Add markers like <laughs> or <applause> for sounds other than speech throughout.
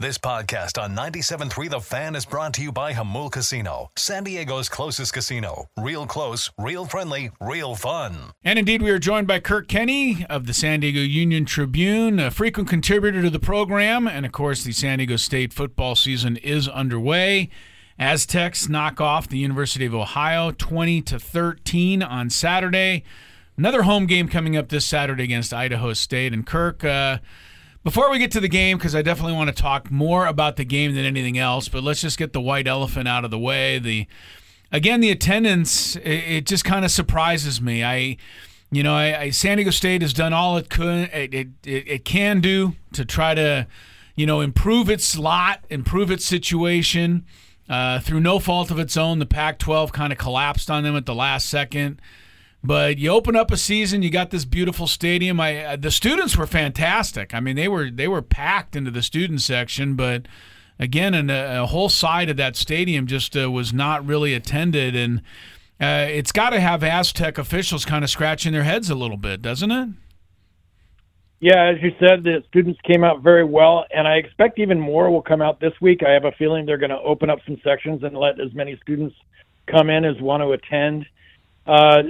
This podcast on 97.3 The Fan is brought to you by Jamul Casino, San Diego's closest casino. Real close, real friendly, real fun. And indeed, we are joined by Kirk Kenney of the San Diego Union Tribune, a frequent contributor to the program. And of course, the San Diego State football season is underway. Aztecs knock off the University of Ohio 20 to 13 on Saturday. Another home game coming up this Saturday against Idaho State. And Kirk, uh, before we get to the game, because I definitely want to talk more about the game than anything else, but let's just get the white elephant out of the way. The again, the attendance it, it just kind of surprises me. I, you know, I, I, San Diego State has done all it could it, it, it can do to try to, you know, improve its lot, improve its situation. Uh, through no fault of its own, the Pac-12 kind of collapsed on them at the last second. But you open up a season, you got this beautiful stadium. I uh, the students were fantastic. I mean, they were they were packed into the student section, but again, and a, a whole side of that stadium just uh, was not really attended, and uh, it's got to have Aztec officials kind of scratching their heads a little bit, doesn't it? Yeah, as you said, the students came out very well, and I expect even more will come out this week. I have a feeling they're going to open up some sections and let as many students come in as want to attend. Uh,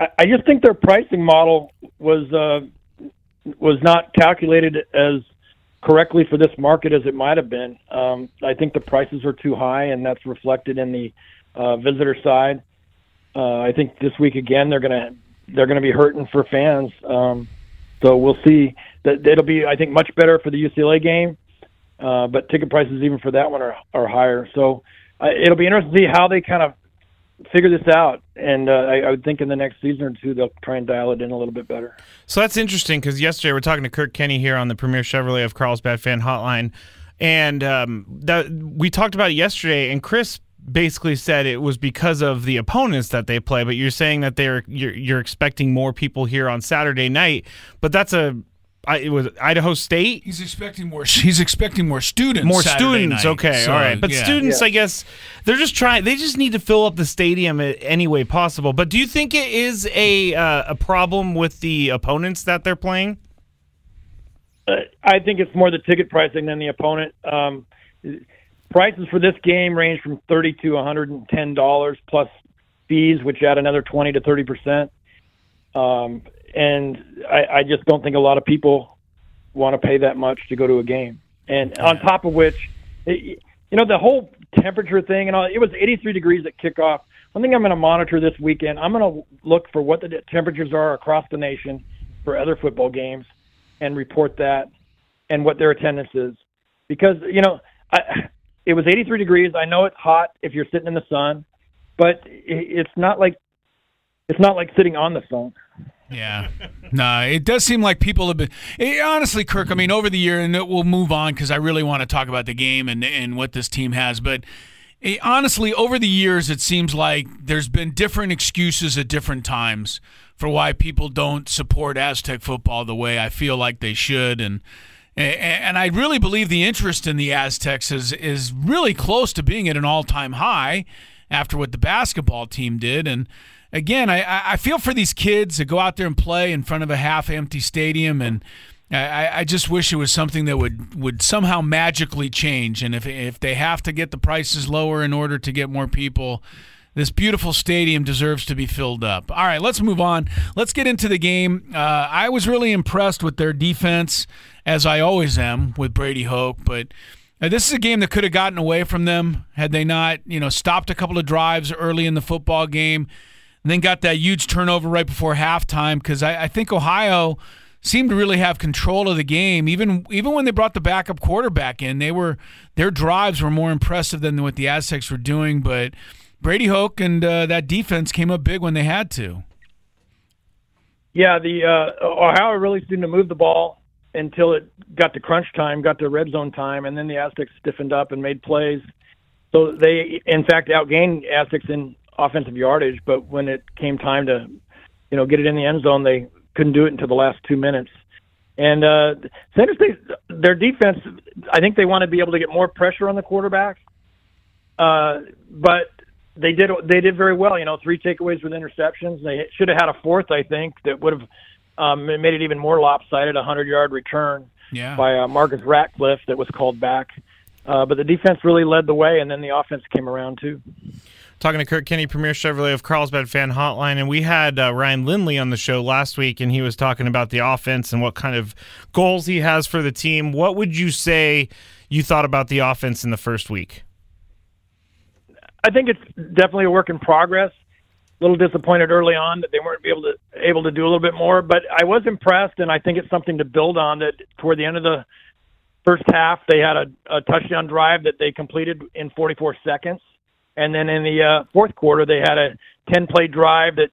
I just think their pricing model was uh, was not calculated as correctly for this market as it might have been. Um, I think the prices are too high, and that's reflected in the uh, visitor side. Uh, I think this week again they're gonna they're gonna be hurting for fans. Um, so we'll see. That it'll be I think much better for the UCLA game, uh, but ticket prices even for that one are are higher. So uh, it'll be interesting to see how they kind of figure this out. And uh, I, I, would think in the next season or two they'll try and dial it in a little bit better. So that's interesting because yesterday we're talking to Kirk Kenney here on the Premier Chevrolet of Carlsbad Fan Hotline, and um, that we talked about it yesterday. And Chris basically said it was because of the opponents that they play. But you're saying that they're you're, you're expecting more people here on Saturday night. But that's a I, it was Idaho State. He's expecting more. He's expecting more students. More Saturday students. Night. Okay, so, all right. But yeah. students, yeah. I guess, they're just trying. They just need to fill up the stadium any way possible. But do you think it is a uh, a problem with the opponents that they're playing? Uh, I think it's more the ticket pricing than the opponent. Um, prices for this game range from thirty to one hundred and ten dollars plus fees, which add another twenty to thirty percent. Um, and I, I just don't think a lot of people want to pay that much to go to a game. And on top of which, it, you know, the whole temperature thing and all, it was 83 degrees at kickoff. One thing I'm going to monitor this weekend, I'm going to look for what the temperatures are across the nation for other football games and report that and what their attendance is. Because, you know, I, it was 83 degrees. I know it's hot if you're sitting in the sun, but it's not like it's not like sitting on the phone. Yeah, no, it does seem like people have been. It, honestly, Kirk, I mean, over the year, and we'll move on because I really want to talk about the game and and what this team has. But it, honestly, over the years, it seems like there's been different excuses at different times for why people don't support Aztec football the way I feel like they should, and eh, and I really believe the interest in the Aztecs is is really close to being at an all time high after what the basketball team did, and again, I, I feel for these kids that go out there and play in front of a half empty stadium and. I, I just wish it was something that would, would somehow magically change. And if, if they have to get the prices lower in order to get more people, this beautiful stadium deserves to be filled up. All right, let's move on. Let's get into the game. Uh, I was really impressed with their defense, as I always am with Brady Hoke, but. Uh, this is a game that could have gotten away from them had they not, you know, stopped a couple of drives early in the football game, and then got that huge turnover right before halftime. Because I, I think Ohio seemed to really have control of the game. Even even when they brought the backup quarterback in, they were their drives were more impressive than what the Aztecs were doing. But Brady Hoke and uh, that defense came up big when they had to. Yeah, the uh, Ohio really seemed to move the ball until it got to crunch time, got to red zone time, and then the Aztecs stiffened up and made plays. So they, in fact, outgained Aztecs in offensive yardage. But when it came time to, you know, get it in the end zone, they couldn't do it until the last two minutes. And uh, San State, their defense, I think they want to be able to get more pressure on the quarterback. Uh, but they did they did very well. You know, three takeaways with interceptions. They should have had a fourth, I think, that would have um, made it even more lopsided. A hundred yard return yeah. by uh, Marcus Ratcliffe that was called back. Uh, but the defense really led the way, and then the offense came around too. Talking to Kirk Kenney, Premier Chevrolet of Carlsbad Fan Hotline, and we had uh, Ryan Lindley on the show last week, and he was talking about the offense and what kind of goals he has for the team. What would you say you thought about the offense in the first week? I think it's definitely a work in progress. A little disappointed early on that they weren't able to able to do a little bit more, but I was impressed, and I think it's something to build on. That toward the end of the first half, they had a, a touchdown drive that they completed in 44 seconds, and then in the uh, fourth quarter, they had a 10 play drive that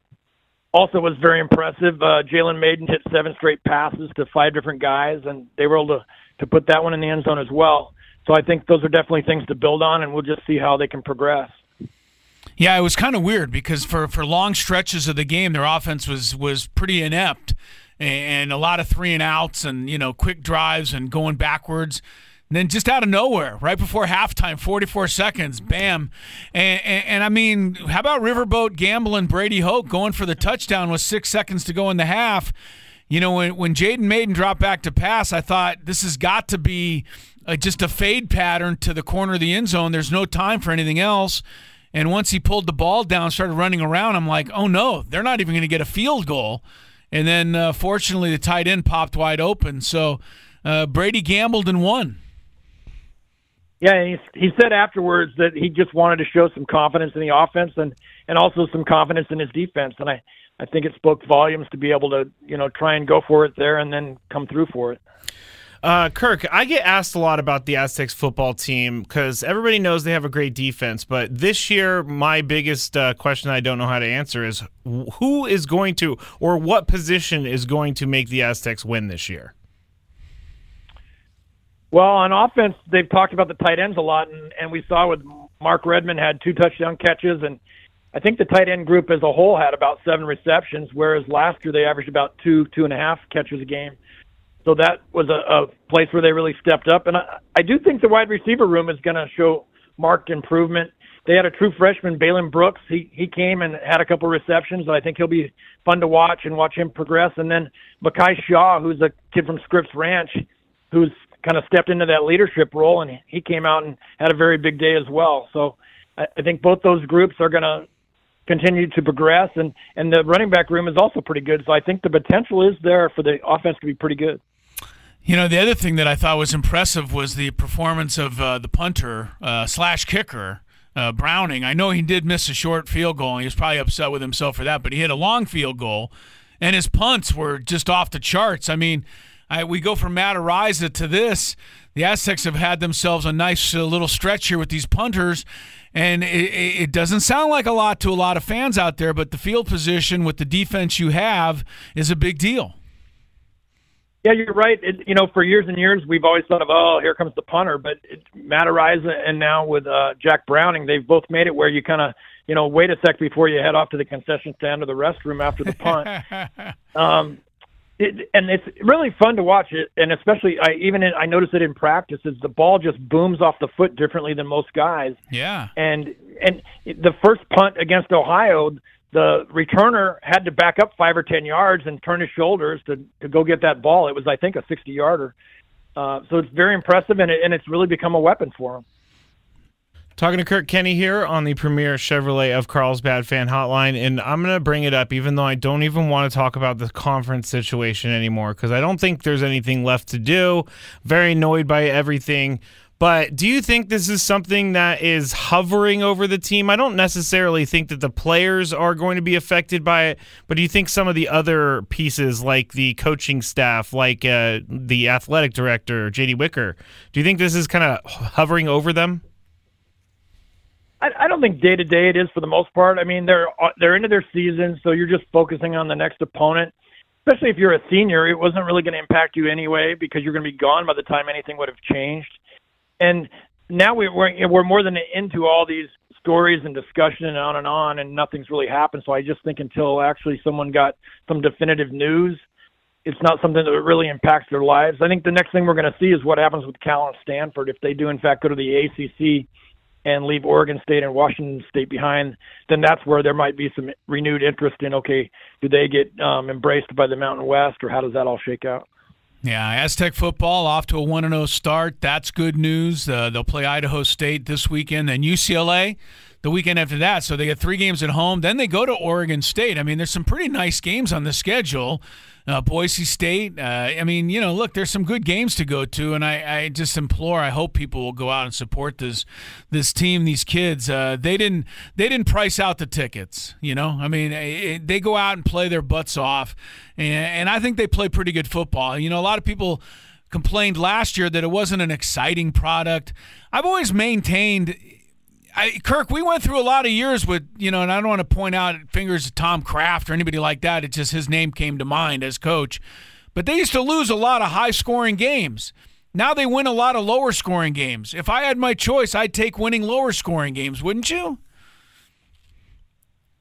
also was very impressive. Uh, Jalen Mayden hit seven straight passes to five different guys, and they were able to to put that one in the end zone as well. So I think those are definitely things to build on, and we'll just see how they can progress. Yeah, it was kind of weird because for, for long stretches of the game, their offense was was pretty inept, and a lot of three and outs, and you know quick drives and going backwards. And then just out of nowhere, right before halftime, 44 seconds, bam. And, and, and, I mean, how about Riverboat gambling Brady Hoke going for the touchdown with six seconds to go in the half? You know, when, when Jalen Mayden dropped back to pass, I thought this has got to be uh, just a fade pattern to the corner of the end zone. There's no time for anything else. And once he pulled the ball down, started running around, I'm like, oh no, they're not even going to get a field goal. And then uh, fortunately, the tight end popped wide open. So uh, Brady gambled and won. Yeah, he, he said afterwards that he just wanted to show some confidence in the offense and, and also some confidence in his defense. And I, I think it spoke volumes to be able to, you know, try and go for it there and then come through for it. Uh, Kirk, I get asked a lot about the Aztecs football team because everybody knows they have a great defense. But this year, my biggest uh, question I don't know how to answer is who is going to, or what position is going to make the Aztecs win this year? Well, on offense, they've talked about the tight ends a lot, and, and we saw with Mark Redman had two touchdown catches, and I think the tight end group as a whole had about seven receptions, whereas last year they averaged about two, two and a half catches a game. So that was a, a place where they really stepped up. And I, I do think the wide receiver room is going to show marked improvement. They had a true freshman, Balin Brooks. He he came and had a couple receptions. I think he'll be fun to watch and watch him progress. And then Mekhi Shaw, who's a kid from Scripps Ranch, who's kind of stepped into that leadership role, and he came out and had a very big day as well. So I, I think both those groups are going to continue to progress, and and the running back room is also pretty good. So I think the potential is there for the offense to be pretty good. You know, the other thing that I thought was impressive was the performance of uh, the punter uh, slash kicker, uh, Browning. I know he did miss a short field goal, and he was probably upset with himself for that, but he hit a long field goal, and his punts were just off the charts. I mean, I, we go from Matt Araiza to this. The Aztecs have had themselves a nice uh, little stretch here with these punters, and it, it doesn't sound like a lot to a lot of fans out there, but the field position with the defense you have is a big deal. Yeah, you're right. It, you know, for years and years, we've always thought of, oh, here comes the punter. But it, Matt Araiza and now with uh, Jack Browning, they've both made it where you kind of, you know, wait a sec before you head off to the concession stand or the restroom after the punt. <laughs> um, it, and it's really fun to watch it, and especially I even in, I notice it in practice is the ball just booms off the foot differently than most guys. Yeah, and and the first punt against Ohio, the returner had to back up five or ten yards and turn his shoulders to to go get that ball. It was, I think, a sixty yarder. Uh, so it's very impressive, and it, and it's really become a weapon for him. Talking to Kirk Kenney here on the premier Chevrolet of Carlsbad fan hotline. And I'm going to bring it up, even though I don't even want to talk about the conference situation anymore, because I don't think there's anything left to do. Very annoyed by everything. But do you think this is something that is hovering over the team? I don't necessarily think that the players are going to be affected by it, but do you think some of the other pieces, like the coaching staff, like uh, the athletic director, JD Wicker, do you think this is kind of hovering over them? I, I don't think day to day it is for the most part. I mean, they're uh, they're into their season, so you're just focusing on the next opponent. Especially if you're a senior, it wasn't really going to impact you anyway because you're going to be gone by the time anything would have changed. And now we, we're we're more than into all these stories and discussion and on and on, and nothing's really happened. So I just think until actually someone got some definitive news, it's not something that really impacts their lives. I think the next thing we're going to see is what happens with Cal and Stanford if they do in fact go to the ACC and leave Oregon State and Washington State behind, then that's where there might be some renewed interest in okay, do they get um, embraced by the Mountain West, or how does that all shake out? Yeah, Aztec football off to a 1 0 start. That's good news. Uh, they'll play Idaho State this weekend, then UCLA the weekend after that. So they get three games at home. Then they go to Oregon State. I mean, there's some pretty nice games on the schedule. Uh, Boise State. Uh, I mean, you know, look, there's some good games to go to, and I, I, just implore. I hope people will go out and support this this team, these kids. Uh, they didn't they didn't price out the tickets. You know, I mean, it, they go out and play their butts off, and, and I think they play pretty good football. You know, a lot of people complained last year that it wasn't an exciting product. I've always maintained I, Kirk, we went through a lot of years with, you know, and I don't want to point out fingers at Tom Craft or anybody like that. It's just his name came to mind as coach. But they used to lose a lot of high scoring games. Now they win a lot of lower scoring games. If I had my choice, I'd take winning lower scoring games, wouldn't you?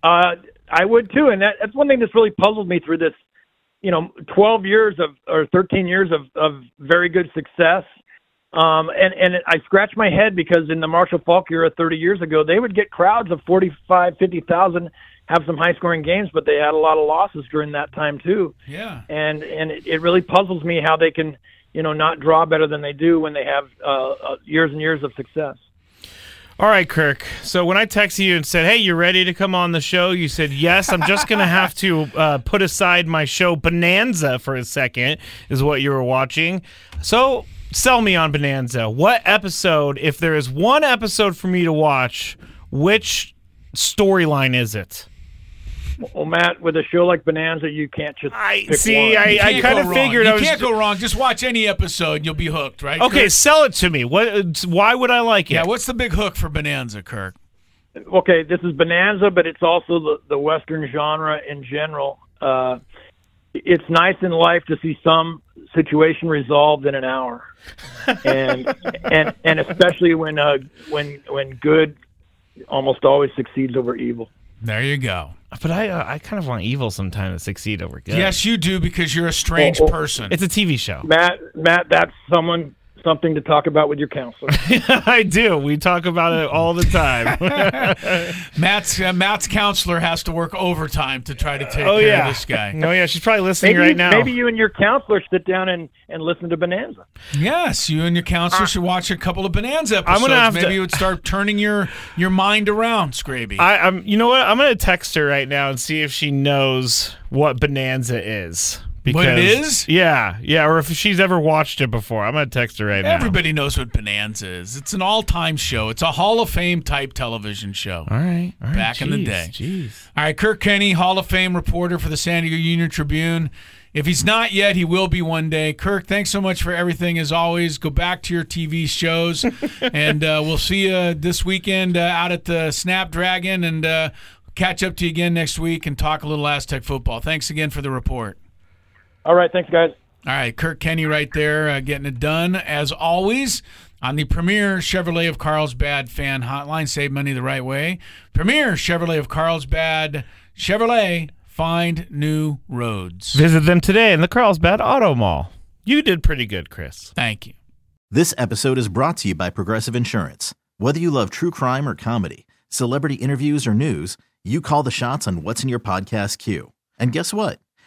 Uh, I would too. And that, that's one thing that's really puzzled me through this, you know, 12 years of, or 13 years of, of very good success um, and and I scratch my head because in the Marshall Faulk era 30 years ago, they would get crowds of 45, 50,000, have some high scoring games, but they had a lot of losses during that time too. Yeah. And and it, it really puzzles me how they can, you know, not draw better than they do when they have uh, uh, years and years of success. All right, Kirk. So when I texted you and said, "Hey, you ready to come on the show?" you said, "Yes." I'm just gonna have to <laughs> uh, put aside my show Bonanza for a second. Is what you were watching. So sell me on Bonanza. What episode, if there is one episode for me to watch, which storyline is it? Well, Matt, with a show like Bonanza, you can't just. I see. One. I, I kind of figured. You I was, can't go wrong. Just watch any episode, you'll be hooked, right? Okay, Kirk? sell it to me. What? Why would I like it? Yeah. What's the big hook for Bonanza, Kirk? Okay, this is Bonanza, but it's also the the Western genre in general. Uh, it's nice in life to see some situation resolved in an hour, and <laughs> and and especially when uh, when when good almost always succeeds over evil. There you go. But I uh, I kind of want evil sometimes to succeed over good. Yes, you do because you're a strange oh, person. It's a TV show. Matt, Matt, that's someone something to talk about with your counselor. <laughs> I do. We talk about it all the time. <laughs> Matt's uh, Matt's counselor has to work overtime to try to take oh, care yeah. of this guy. <laughs> Oh yeah, she's probably listening maybe, right now. Maybe you and your counselor sit down and, and listen to Bonanza. Yes, you and your counselor uh, should watch a couple of Bonanza episodes. I'm gonna have maybe to, it would start turning your your mind around, Skraby. I, I'm. You know what? I'm gonna text her right now and see if she knows what Bonanza is. Because, what it is? Yeah, yeah. Or if she's ever watched it before, I'm gonna text her right Everybody now. Everybody knows what Bonanza is. It's an all-time show. It's a Hall of Fame type television show. All right, all right back geez, in the day. Jeez. All right, Kirk Kenney, Hall of Fame reporter for the San Diego Union Tribune. If he's not yet, he will be one day. Kirk, thanks so much for everything as always. Go back to your TV shows, <laughs> and uh, we'll see you this weekend uh, out at the Snapdragon, and uh, catch up to you again next week and talk a little Aztec football. Thanks again for the report. All right. Thanks, guys. All right. Kirk Kenney right there uh, getting it done, as always, on the premier Chevrolet of Carlsbad fan hotline. Save money the right way. Premier Chevrolet of Carlsbad. Chevrolet, find new roads. Visit them today in the Carlsbad Auto Mall. You did pretty good, Chris. Thank you. This episode is brought to you by Progressive Insurance. Whether you love true crime or comedy, celebrity interviews or news, you call the shots on what's in your podcast queue. And guess what?